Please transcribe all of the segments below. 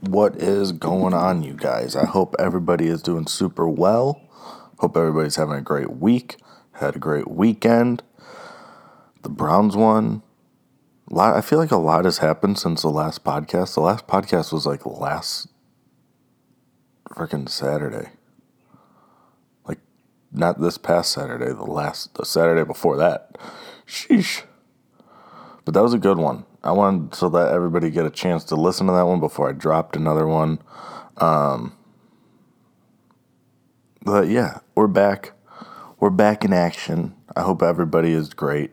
What is going on, you guys? I hope everybody is doing super well. Hope everybody's having a great week. Had a great weekend. The Browns won. Lot, I feel like a lot has happened since the last podcast. The last podcast was like last freaking Saturday. Like, not this past Saturday, the last, the Saturday before that. Sheesh. But that was a good one. I wanted to let everybody get a chance to listen to that one before I dropped another one. Um, but yeah, we're back. We're back in action. I hope everybody is great.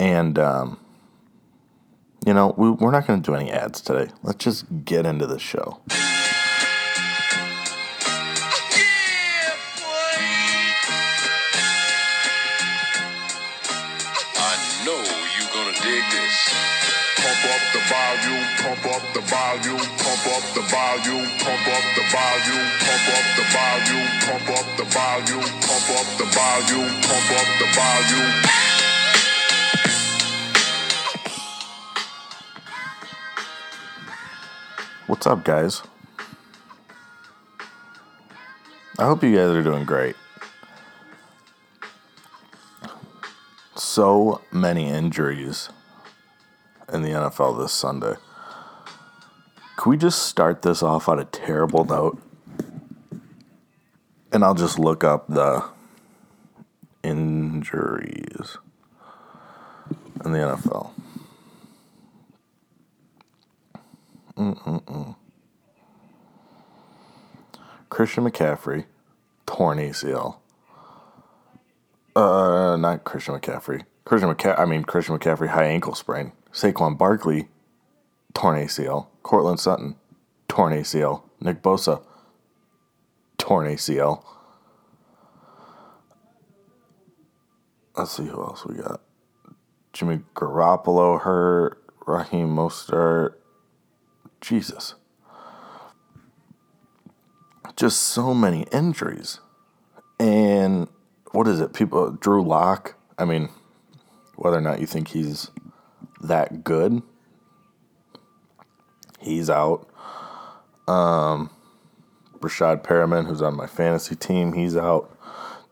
And, um, you know, we, we're not going to do any ads today. Let's just get into the show. Up the volume, pump up the volume, pump up the volume, pump up the volume, pump up the volume, pump up the volume, pump up the volume. What's up, guys? I hope you guys are doing great. So many injuries in the NFL this Sunday. Can we just start this off on a terrible note? And I'll just look up the injuries in the NFL. Christian McCaffrey, torn ACL. Uh, not Christian McCaffrey. Christian McCaffrey. I mean Christian McCaffrey, high ankle sprain. Saquon Barkley, torn ACL. Courtland Sutton, torn ACL. Nick Bosa, torn ACL. Let's see who else we got. Jimmy Garoppolo hurt. Raheem Mostert. Jesus. Just so many injuries. And what is it? People, Drew Lock. I mean, whether or not you think he's that good, he's out. Um, Breshad Perriman, who's on my fantasy team, he's out.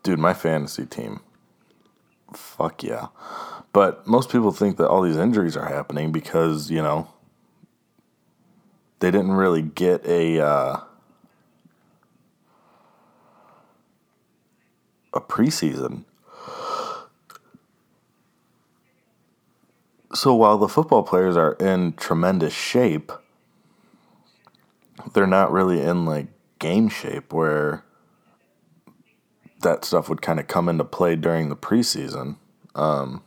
Dude, my fantasy team. Fuck yeah. But most people think that all these injuries are happening because, you know, they didn't really get a uh, a preseason. So while the football players are in tremendous shape, they're not really in like game shape where that stuff would kind of come into play during the preseason. Um,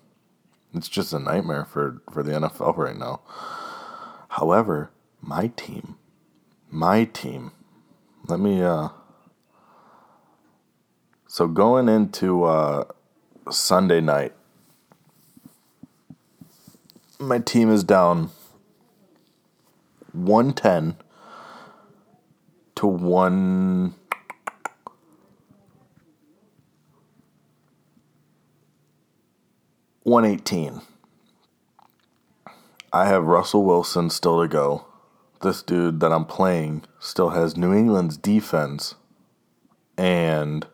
it's just a nightmare for, for the NFL right now. However, my team, my team, let me, uh, so going into uh, Sunday night, my team is down 110 to 1 118. I have Russell Wilson still to go. This dude that I'm playing still has New England's defense and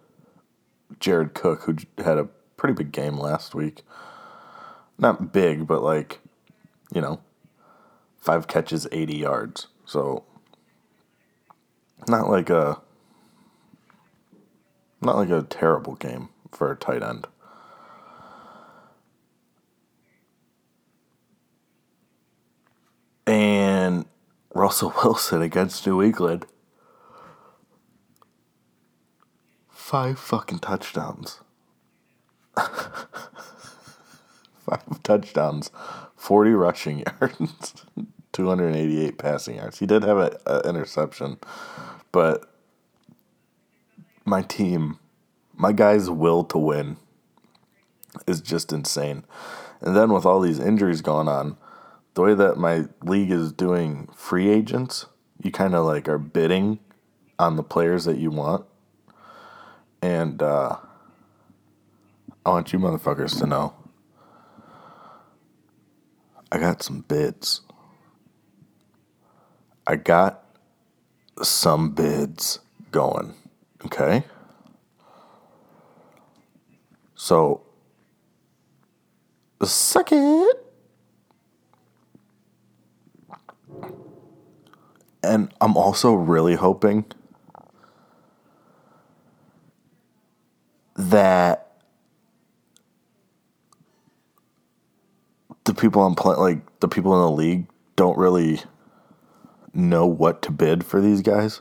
Jared Cook, who had a pretty big game last week. Not big, but like, you know, five catches, 80 yards. So, not like a. Not like a terrible game for a tight end. And Russell Wilson against New England. Five fucking touchdowns. Five touchdowns, 40 rushing yards, 288 passing yards. He did have an interception, but my team, my guy's will to win is just insane. And then with all these injuries going on, the way that my league is doing free agents, you kind of like are bidding on the players that you want. And uh, I want you motherfuckers to know I got some bids. I got some bids going. Okay. So, the second. And I'm also really hoping that the people playing, like the people in the league, don't really know what to bid for these guys.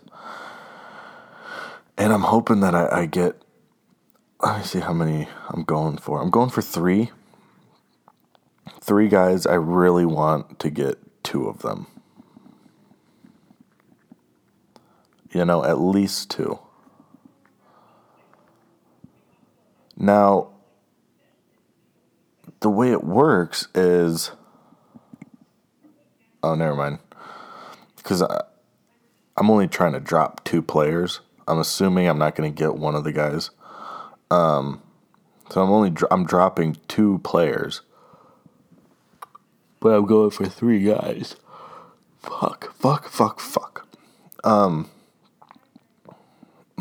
And I'm hoping that I, I get. Let me see how many I'm going for. I'm going for three. Three guys. I really want to get two of them. You know, at least two. Now, the way it works is. Oh, never mind. Because I'm only trying to drop two players. I'm assuming I'm not going to get one of the guys. Um, so I'm only I'm dropping two players, but I'm going for three guys. Fuck, fuck, fuck, fuck. Um.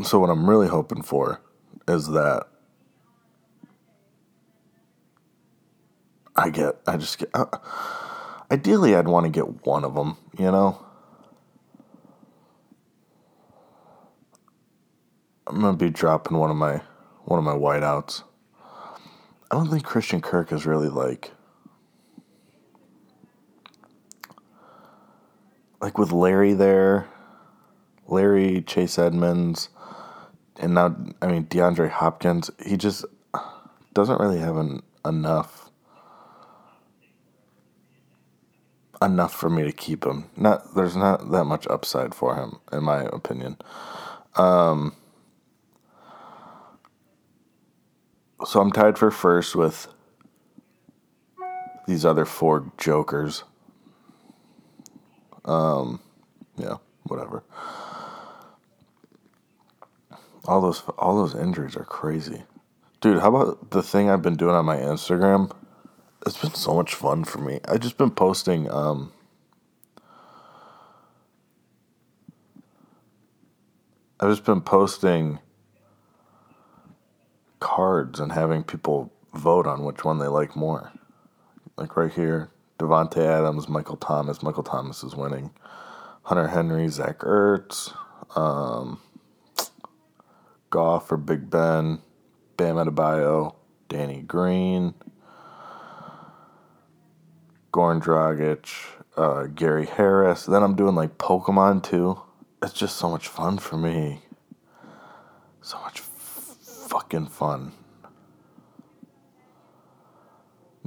So what I'm really hoping for is that I get I just get. Uh, ideally, I'd want to get one of them. You know. I'm gonna be dropping one of my one of my wideouts. I don't think Christian Kirk is really like like with Larry there, Larry Chase Edmonds, and now I mean DeAndre Hopkins. He just doesn't really have an, enough enough for me to keep him. Not there's not that much upside for him in my opinion. Um, so I'm tied for first with these other four jokers. Um, yeah, whatever. All those all those injuries are crazy. Dude, how about the thing I've been doing on my Instagram? It's been so much fun for me. I've just been posting um I've just been posting cards and having people vote on which one they like more. Like right here, Davante Adams, Michael Thomas. Michael Thomas is winning. Hunter Henry, Zach Ertz, um, Goff or Big Ben, Bam Adebayo, Danny Green, Goran Dragic, uh, Gary Harris. Then I'm doing like Pokemon too. It's just so much fun for me. So much fucking fun.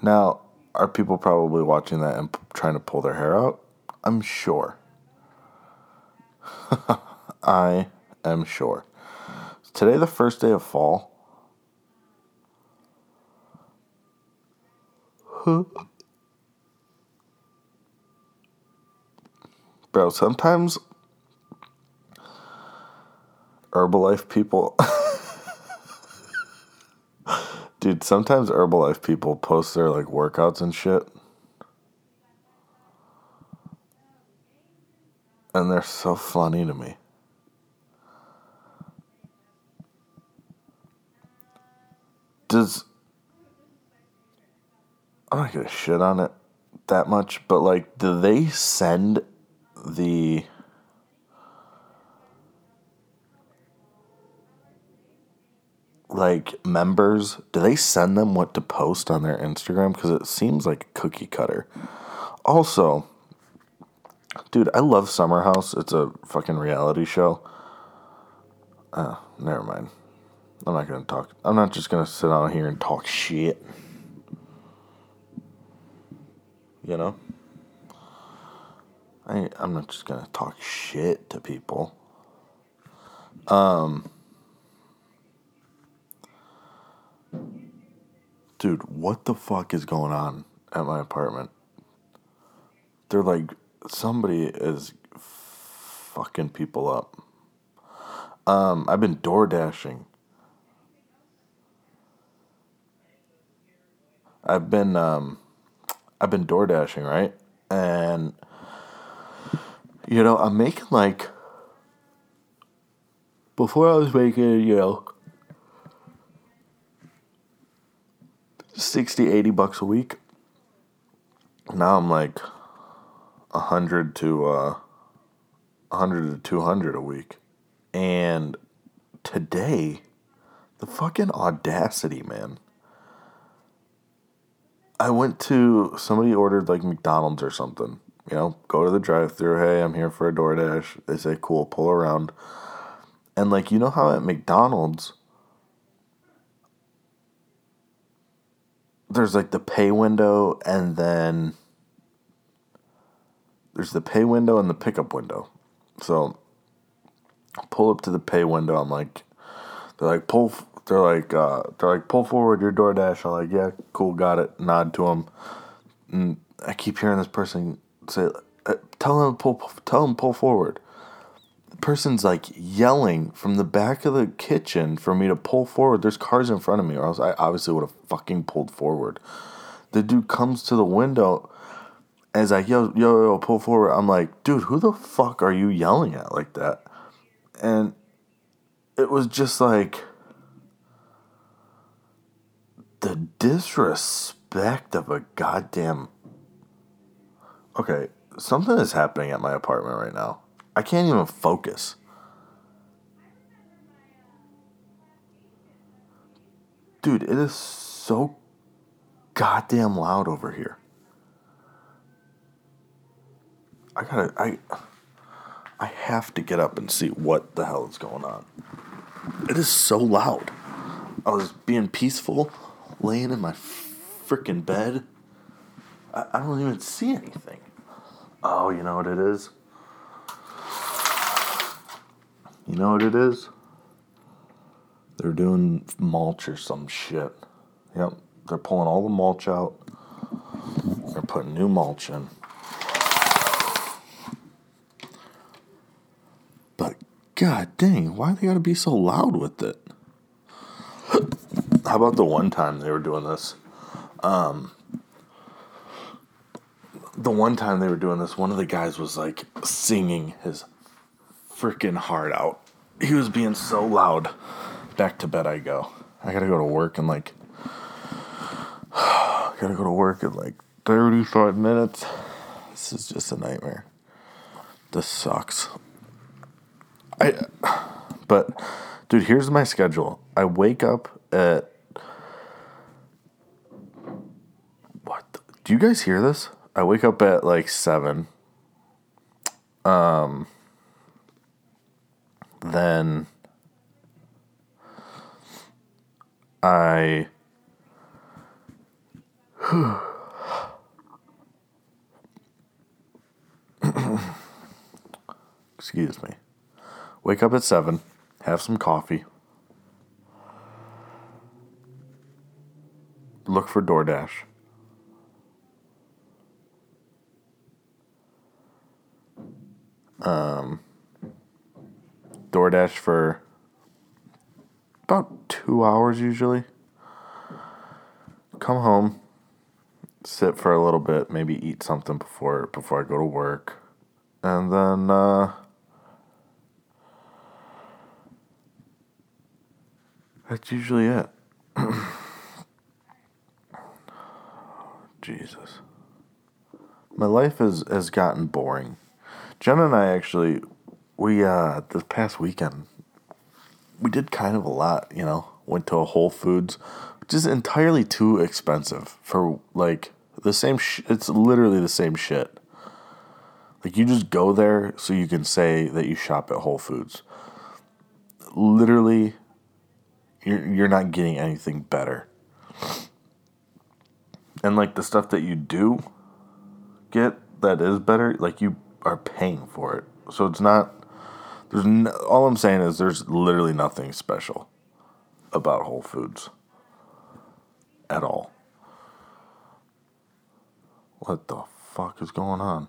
Now, are people probably watching that and p- trying to pull their hair out? I'm sure. I am sure. Is today the first day of fall? Bro, sometimes Herbalife people. Dude, sometimes Herbalife people post their like workouts and shit. And they're so funny to me. Does I'm not gonna shit on it that much, but like, do they send the like members? Do they send them what to post on their Instagram? Because it seems like cookie cutter. Also, dude, I love Summer House. It's a fucking reality show. Uh, never mind. I'm not gonna talk. I'm not just gonna sit out here and talk shit. You know? I, I'm not just gonna talk shit to people. Um, dude, what the fuck is going on at my apartment? They're like, somebody is fucking people up. Um, I've been door dashing. I've been um, I've been door dashing, right? And You know, I'm making like before I was making, you know, 60, 80 bucks a week. Now I'm like 100 to uh 100 to 200 a week. And today, the fucking audacity, man. I went to somebody ordered like McDonald's or something. You know, go to the drive-through. Hey, I'm here for a DoorDash. They say, "Cool, pull around." And like, you know how at McDonald's there's like the pay window and then there's the pay window and the pickup window. So pull up to the pay window. I'm like, they're like pull. They're like uh, they're like pull forward your DoorDash. I'm like, yeah, cool, got it. Nod to them. And I keep hearing this person say, uh, tell them pull, tell them pull forward. The person's like yelling from the back of the kitchen for me to pull forward. There's cars in front of me, or else I obviously would have fucking pulled forward. The dude comes to the window as I yo yo yo pull forward. I'm like, dude, who the fuck are you yelling at like that? And it was just like the disrespect of a goddamn. Okay, something is happening at my apartment right now. I can't even focus. Dude, it is so goddamn loud over here. I gotta, I, I have to get up and see what the hell is going on. It is so loud. I was being peaceful, laying in my freaking bed. I, I don't even see anything. Oh, you know what it is? You know what it is? They're doing mulch or some shit. Yep, they're pulling all the mulch out. They're putting new mulch in. But god dang, why they gotta be so loud with it? How about the one time they were doing this? Um, the one time they were doing this, one of the guys was like singing his freaking heart out. He was being so loud. Back to bed I go. I gotta go to work in like. Gotta go to work in like 35 minutes. This is just a nightmare. This sucks. I. But, dude, here's my schedule. I wake up at. What? the- do you guys hear this? I wake up at like 7. Um. Then. I. Excuse me. Wake up at 7, have some coffee, look for DoorDash. Um, DoorDash for about two hours usually. Come home, sit for a little bit, maybe eat something before before I go to work, and then uh, that's usually it. Jesus, my life has has gotten boring. Jenna and I actually, we uh this past weekend we did kind of a lot, you know. Went to a Whole Foods, which is entirely too expensive for like the same. Sh- it's literally the same shit. Like you just go there so you can say that you shop at Whole Foods. Literally, you're you're not getting anything better. And like the stuff that you do get that is better, like you are paying for it. So it's not there's no, all I'm saying is there's literally nothing special about Whole Foods at all. What the fuck is going on?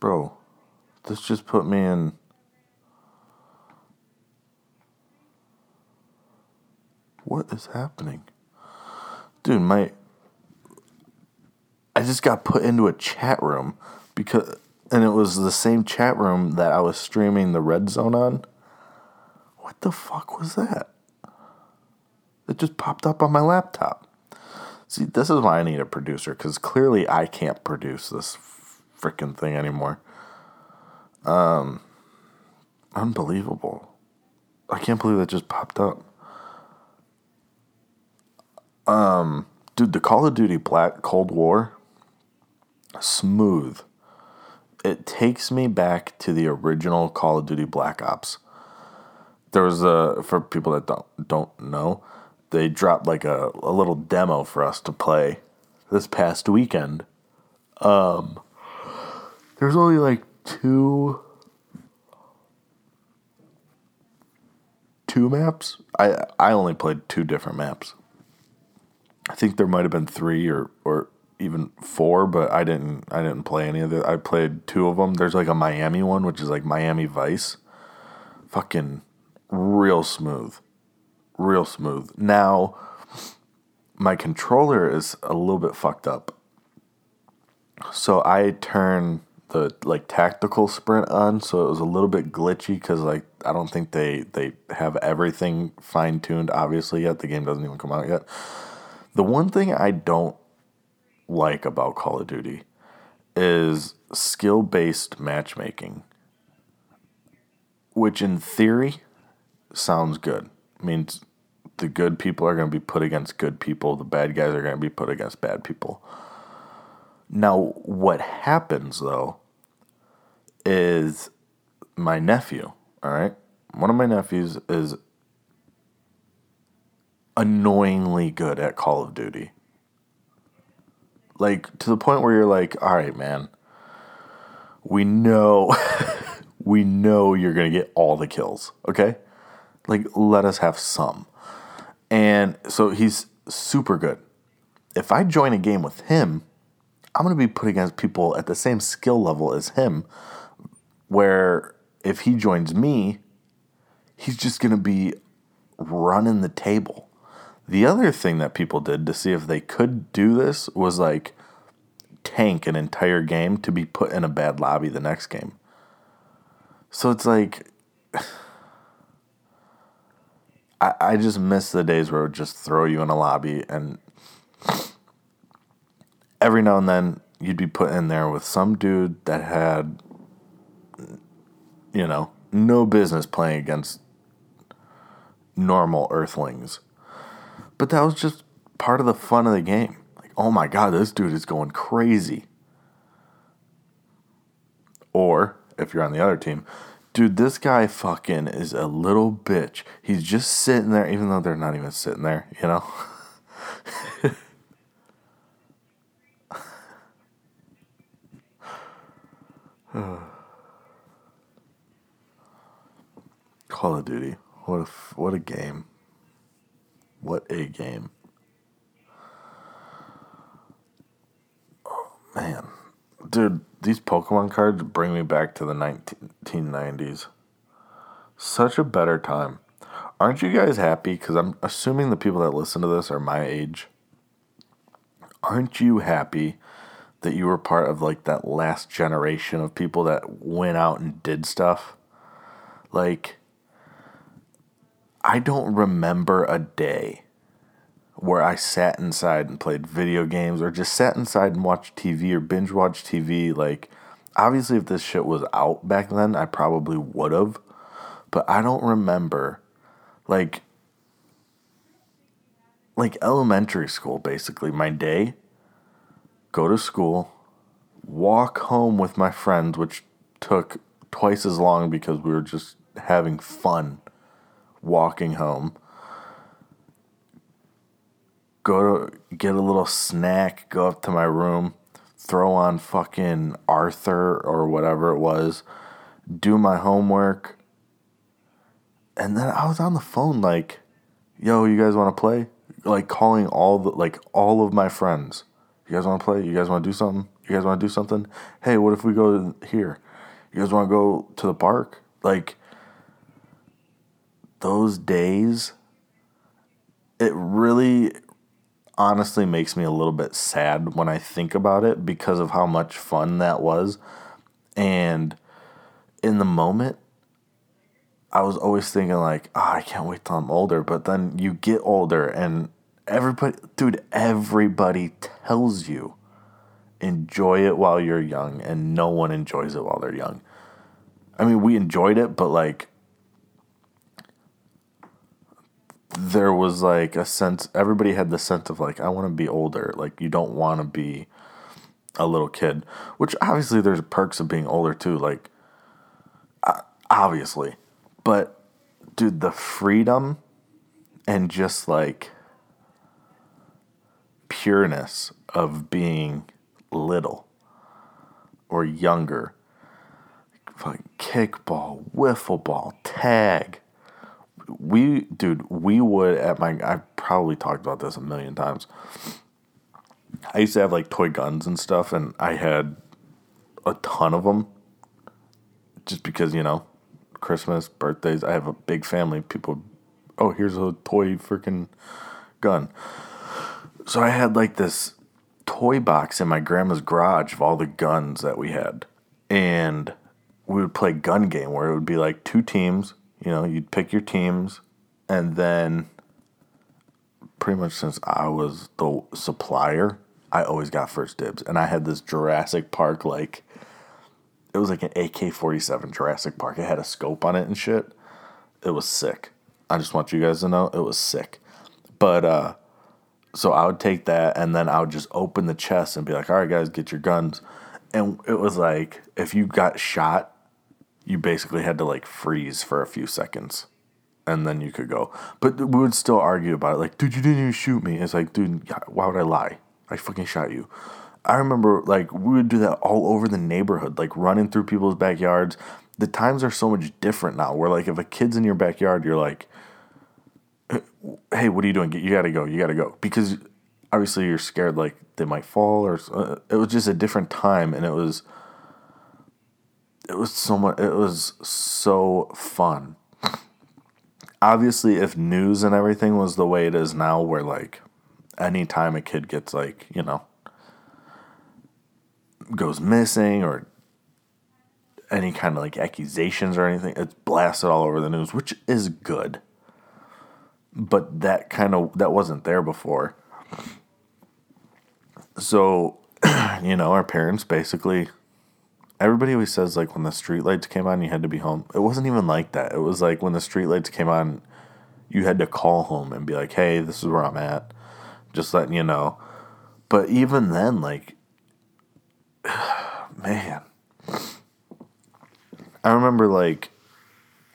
Bro, this just put me in What is happening? Dude, my I just got put into a chat room because and it was the same chat room that I was streaming the red zone on. What the fuck was that? It just popped up on my laptop. See, this is why I need a producer because clearly I can't produce this freaking thing anymore. Um, unbelievable. I can't believe that just popped up. Um, dude, the Call of Duty Black Cold War, smooth. It takes me back to the original Call of Duty Black Ops. There was a for people that don't don't know, they dropped like a, a little demo for us to play this past weekend. Um, there's only like two two maps. I I only played two different maps. I think there might have been three or or even four, but I didn't I didn't play any of it. I played two of them. There's like a Miami one, which is like Miami Vice. Fucking real smooth. Real smooth. Now my controller is a little bit fucked up. So I turn the like tactical sprint on, so it was a little bit glitchy because like I don't think they they have everything fine tuned obviously yet. The game doesn't even come out yet. The one thing I don't like about Call of Duty is skill based matchmaking, which in theory sounds good. means the good people are going to be put against good people, the bad guys are going to be put against bad people. Now, what happens though is my nephew, all right? One of my nephews is annoyingly good at Call of Duty. Like to the point where you're like, "All right, man. We know we know you're to get all the kills, okay? Like let us have some." And so he's super good. If I join a game with him, I'm to be put against people at the same skill level as him where if he joins me, he's just to be running the table. The other thing that people did to see if they could do this was like tank an entire game to be put in a bad lobby the next game. So it's like I, I just miss the days where it would just throw you in a lobby and every now and then you'd be put in there with some dude that had you know, no business playing against normal earthlings. But that was just part of the fun of the game. Like, oh my god, this dude is going crazy. Or, if you're on the other team, dude, this guy fucking is a little bitch. He's just sitting there, even though they're not even sitting there, you know? Call of Duty. What a, what a game. What a game. Oh, man. Dude, these Pokemon cards bring me back to the 1990s. Such a better time. Aren't you guys happy? Because I'm assuming the people that listen to this are my age. Aren't you happy that you were part of like that last generation of people that went out and did stuff? Like, I don't remember a day where I sat inside and played video games or just sat inside and watched TV or binge watched TV. Like, obviously, if this shit was out back then, I probably would have. But I don't remember, like, like elementary school, basically, my day, go to school, walk home with my friends, which took twice as long because we were just having fun walking home. Go to get a little snack, go up to my room, throw on fucking Arthur or whatever it was, do my homework. And then I was on the phone like, yo, you guys want to play? Like calling all the like all of my friends. You guys want to play? You guys want to do something? You guys want to do something? Hey, what if we go here? You guys want to go to the park? Like those days, it really, honestly makes me a little bit sad when I think about it because of how much fun that was. And in the moment, I was always thinking like, oh, I can't wait till I'm older. But then you get older and everybody, dude, everybody tells you enjoy it while you're young, and no one enjoys it while they're young. I mean, we enjoyed it, but like, there was like a sense, everybody had the sense of like, I want to be older. Like, you don't want to be a little kid, which obviously there's perks of being older too. Like, obviously. But, dude, the freedom and just like pureness of being little or younger. Fucking kickball, wiffle ball, tag. We, dude, we would at my, I probably talked about this a million times. I used to have like toy guns and stuff, and I had a ton of them just because, you know, Christmas, birthdays, I have a big family. People, oh, here's a toy freaking gun. So I had like this toy box in my grandma's garage of all the guns that we had. And we would play gun game where it would be like two teams, you know, you'd pick your teams and then pretty much since I was the supplier, I always got first dibs. And I had this Jurassic Park like it was like an AK-47 Jurassic Park. It had a scope on it and shit. It was sick. I just want you guys to know it was sick. But uh so I would take that and then I would just open the chest and be like, all right, guys, get your guns. And it was like, if you got shot, you basically had to like freeze for a few seconds and then you could go. But we would still argue about it. Like, dude, you didn't even shoot me. It's like, dude, why would I lie? I fucking shot you. I remember like we would do that all over the neighborhood, like running through people's backyards. The times are so much different now. Where like if a kid's in your backyard, you're like, hey, what are you doing? You got to go. You got to go. Because obviously you're scared like they might fall or uh, it was just a different time and it was it was so much it was so fun. Obviously if news and everything was the way it is now where like anytime a kid gets like, you know, goes missing or any kind of like accusations or anything, it's blasted all over the news, which is good but that kind of that wasn't there before. So, you know, our parents basically everybody always says like when the streetlights came on you had to be home. It wasn't even like that. It was like when the streetlights came on you had to call home and be like, "Hey, this is where I'm at." Just letting you know. But even then like man, I remember like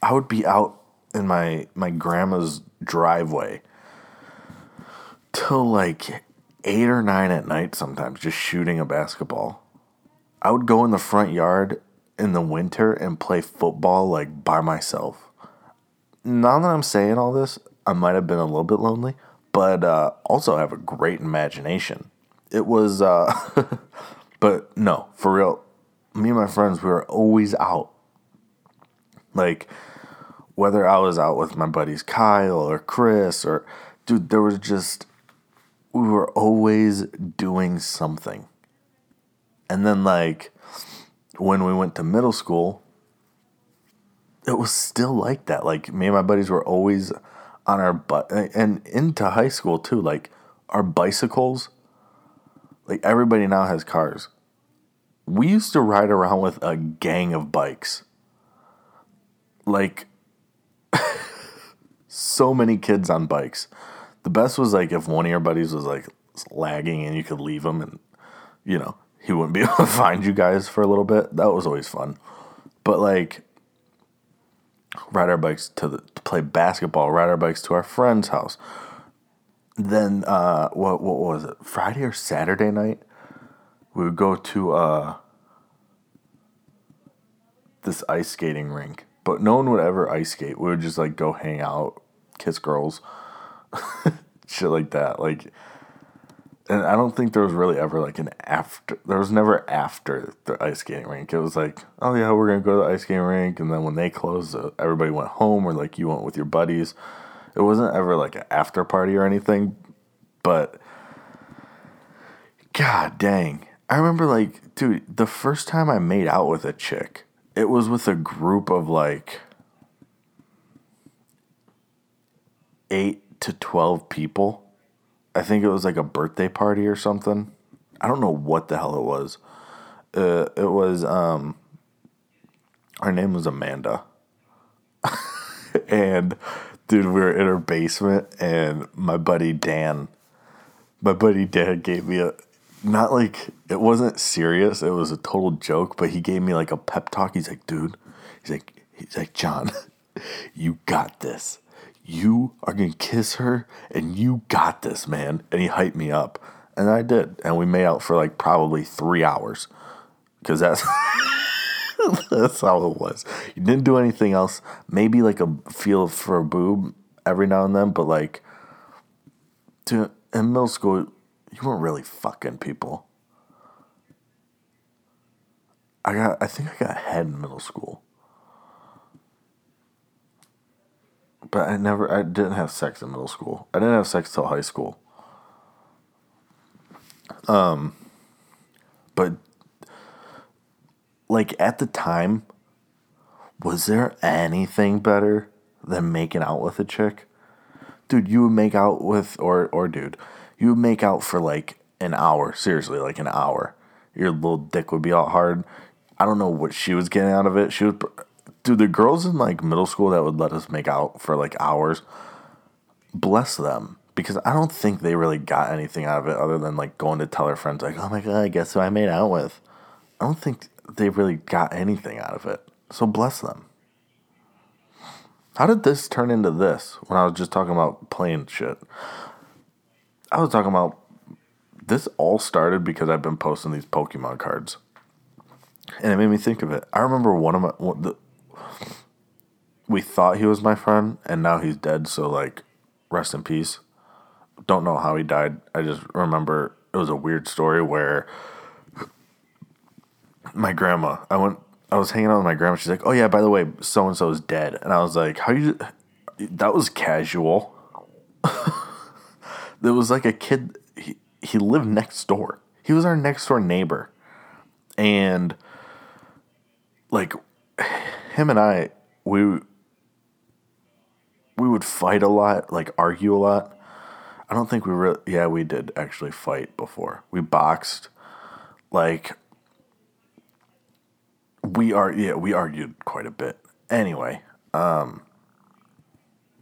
I would be out in my my grandma's driveway till like eight or nine at night sometimes just shooting a basketball. I would go in the front yard in the winter and play football like by myself. Now that I'm saying all this, I might have been a little bit lonely, but uh, also have a great imagination. It was, uh, but no, for real, me and my friends, we were always out. Like, whether I was out with my buddies Kyle or Chris or dude, there was just we were always doing something. And then like when we went to middle school, it was still like that. Like me and my buddies were always on our butt and into high school too. Like our bicycles, like everybody now has cars. We used to ride around with a gang of bikes. Like so many kids on bikes. The best was like if one of your buddies was like lagging and you could leave them and you know he wouldn't be able to find you guys for a little bit. That was always fun. But like ride our bikes to, the, to play basketball, ride our bikes to our friend's house. Then uh, what what was it? Friday or Saturday night, we would go to uh, this ice skating rink but no one would ever ice skate. We would just like go hang out, kiss girls, shit like that. Like, and I don't think there was really ever like an after. There was never after the ice skating rink. It was like, oh yeah, we're gonna go to the ice skating rink, and then when they closed, uh, everybody went home, or like you went with your buddies. It wasn't ever like an after party or anything, but God dang. I remember like, dude, the first time I made out with a chick, it was with a group of like eight to 12 people. I think it was like a birthday party or something. I don't know what the hell it was. Uh, it was, um, her name was Amanda. and dude, we were in her basement, and my buddy Dan, my buddy Dan gave me a, not like, it wasn't serious, it was a total joke, but he gave me like a pep talk. He's like, dude, he's like, he's like, John, you got this. You are gonna kiss her, and you got this, man. And he hyped me up, and I did, and we made out for like probably three hours, because that's. That's how it was. You didn't do anything else. Maybe like a feel for a boob every now and then, but like, to in middle school, you weren't really fucking people. I got. I think I got head in middle school, but I never. I didn't have sex in middle school. I didn't have sex till high school. Um, but like at the time, was there anything better than making out with a chick? Dude, you would make out with or or dude, you would make out for like an hour, seriously, like an hour. Your little dick would be all hard. I don't know what she was getting out of it. She would dude, the girls in like middle school that would let us make out for like hours, bless them. Because I don't think they really got anything out of it other than like going to tell their friends like, "Oh my god, I guess who I made out with." I don't think they really got anything out of it. So bless them. How did this turn into this when I was just talking about playing shit? I was talking about this all started because I've been posting these Pokemon cards. And it made me think of it. I remember one of my one, the, we thought he was my friend and now he's dead, so like rest in peace. Don't know how he died. I just remember it was a weird story where my grandma. I went. I was hanging out with my grandma. She's like, "Oh yeah, by the way, so and so is dead." And I was like, "How you?" That was casual. there was like a kid. He he lived next door. He was our next door neighbor, and like him and I, we we would fight a lot, like argue a lot. I don't think we really. Yeah, we did actually fight before. We boxed. Like we are yeah we argued quite a bit anyway um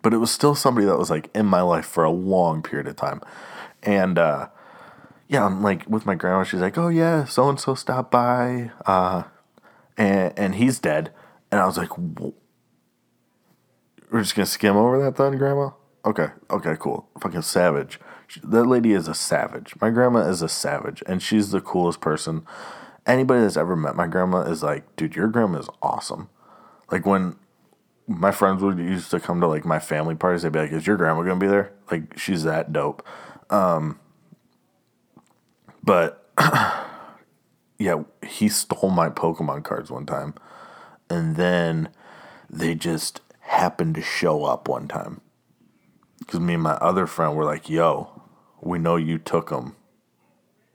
but it was still somebody that was like in my life for a long period of time and uh yeah i'm like with my grandma she's like oh yeah so and so stopped by uh and and he's dead and i was like we're just gonna skim over that then grandma okay okay cool fucking savage that lady is a savage my grandma is a savage and she's the coolest person anybody that's ever met my grandma is like, dude, your grandma is awesome. Like when my friends would used to come to like my family parties, they'd be like, "Is your grandma gonna be there?" Like she's that dope. Um, but yeah, he stole my Pokemon cards one time, and then they just happened to show up one time because me and my other friend were like, "Yo, we know you took them.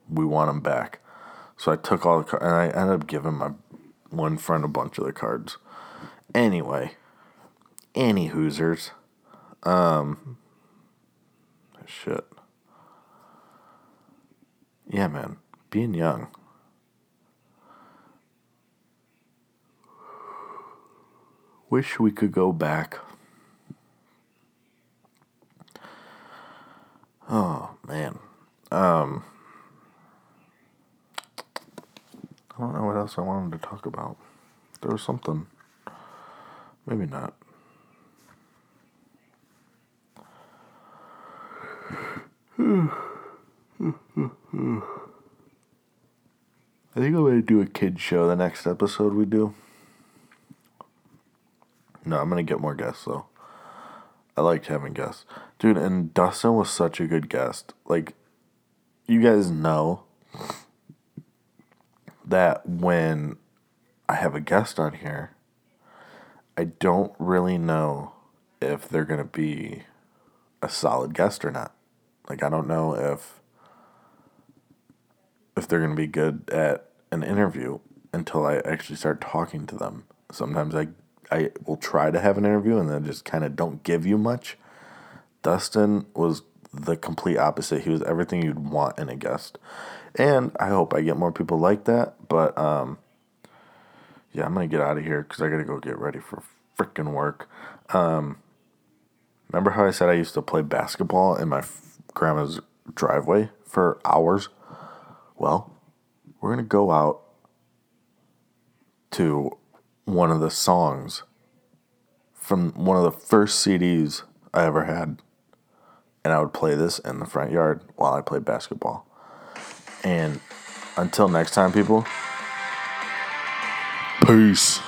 We want them back." So I took all the cards, and I ended up giving my one friend a bunch of the cards. Anyway, any Hoosers. Um, shit. Yeah, man. Being young. Wish we could go back. Oh, man. Um, I don't know what else I wanted to talk about. There was something. Maybe not. I think I'm gonna do a kid show the next episode we do. No, I'm gonna get more guests though. I liked having guests. Dude, and Dustin was such a good guest. Like you guys know that when I have a guest on here, I don't really know if they're to be a solid guest or not. Like, I don't know if if they're to be good at an interview until I actually start talking to them. Sometimes I I will try to have an interview and then just kind of don't give you much. Dustin was the complete opposite. He was everything you'd want in a guest. And I hope I get more people like that, but um yeah, I'm going to get out of here cuz I got to go get ready for freaking work. Um remember how I said I used to play basketball in my f- grandma's driveway for hours? Well, we're going to go out to one of the songs from one of the first CDs I ever had. And I would play this in the front yard while I played basketball. And until next time, people, peace.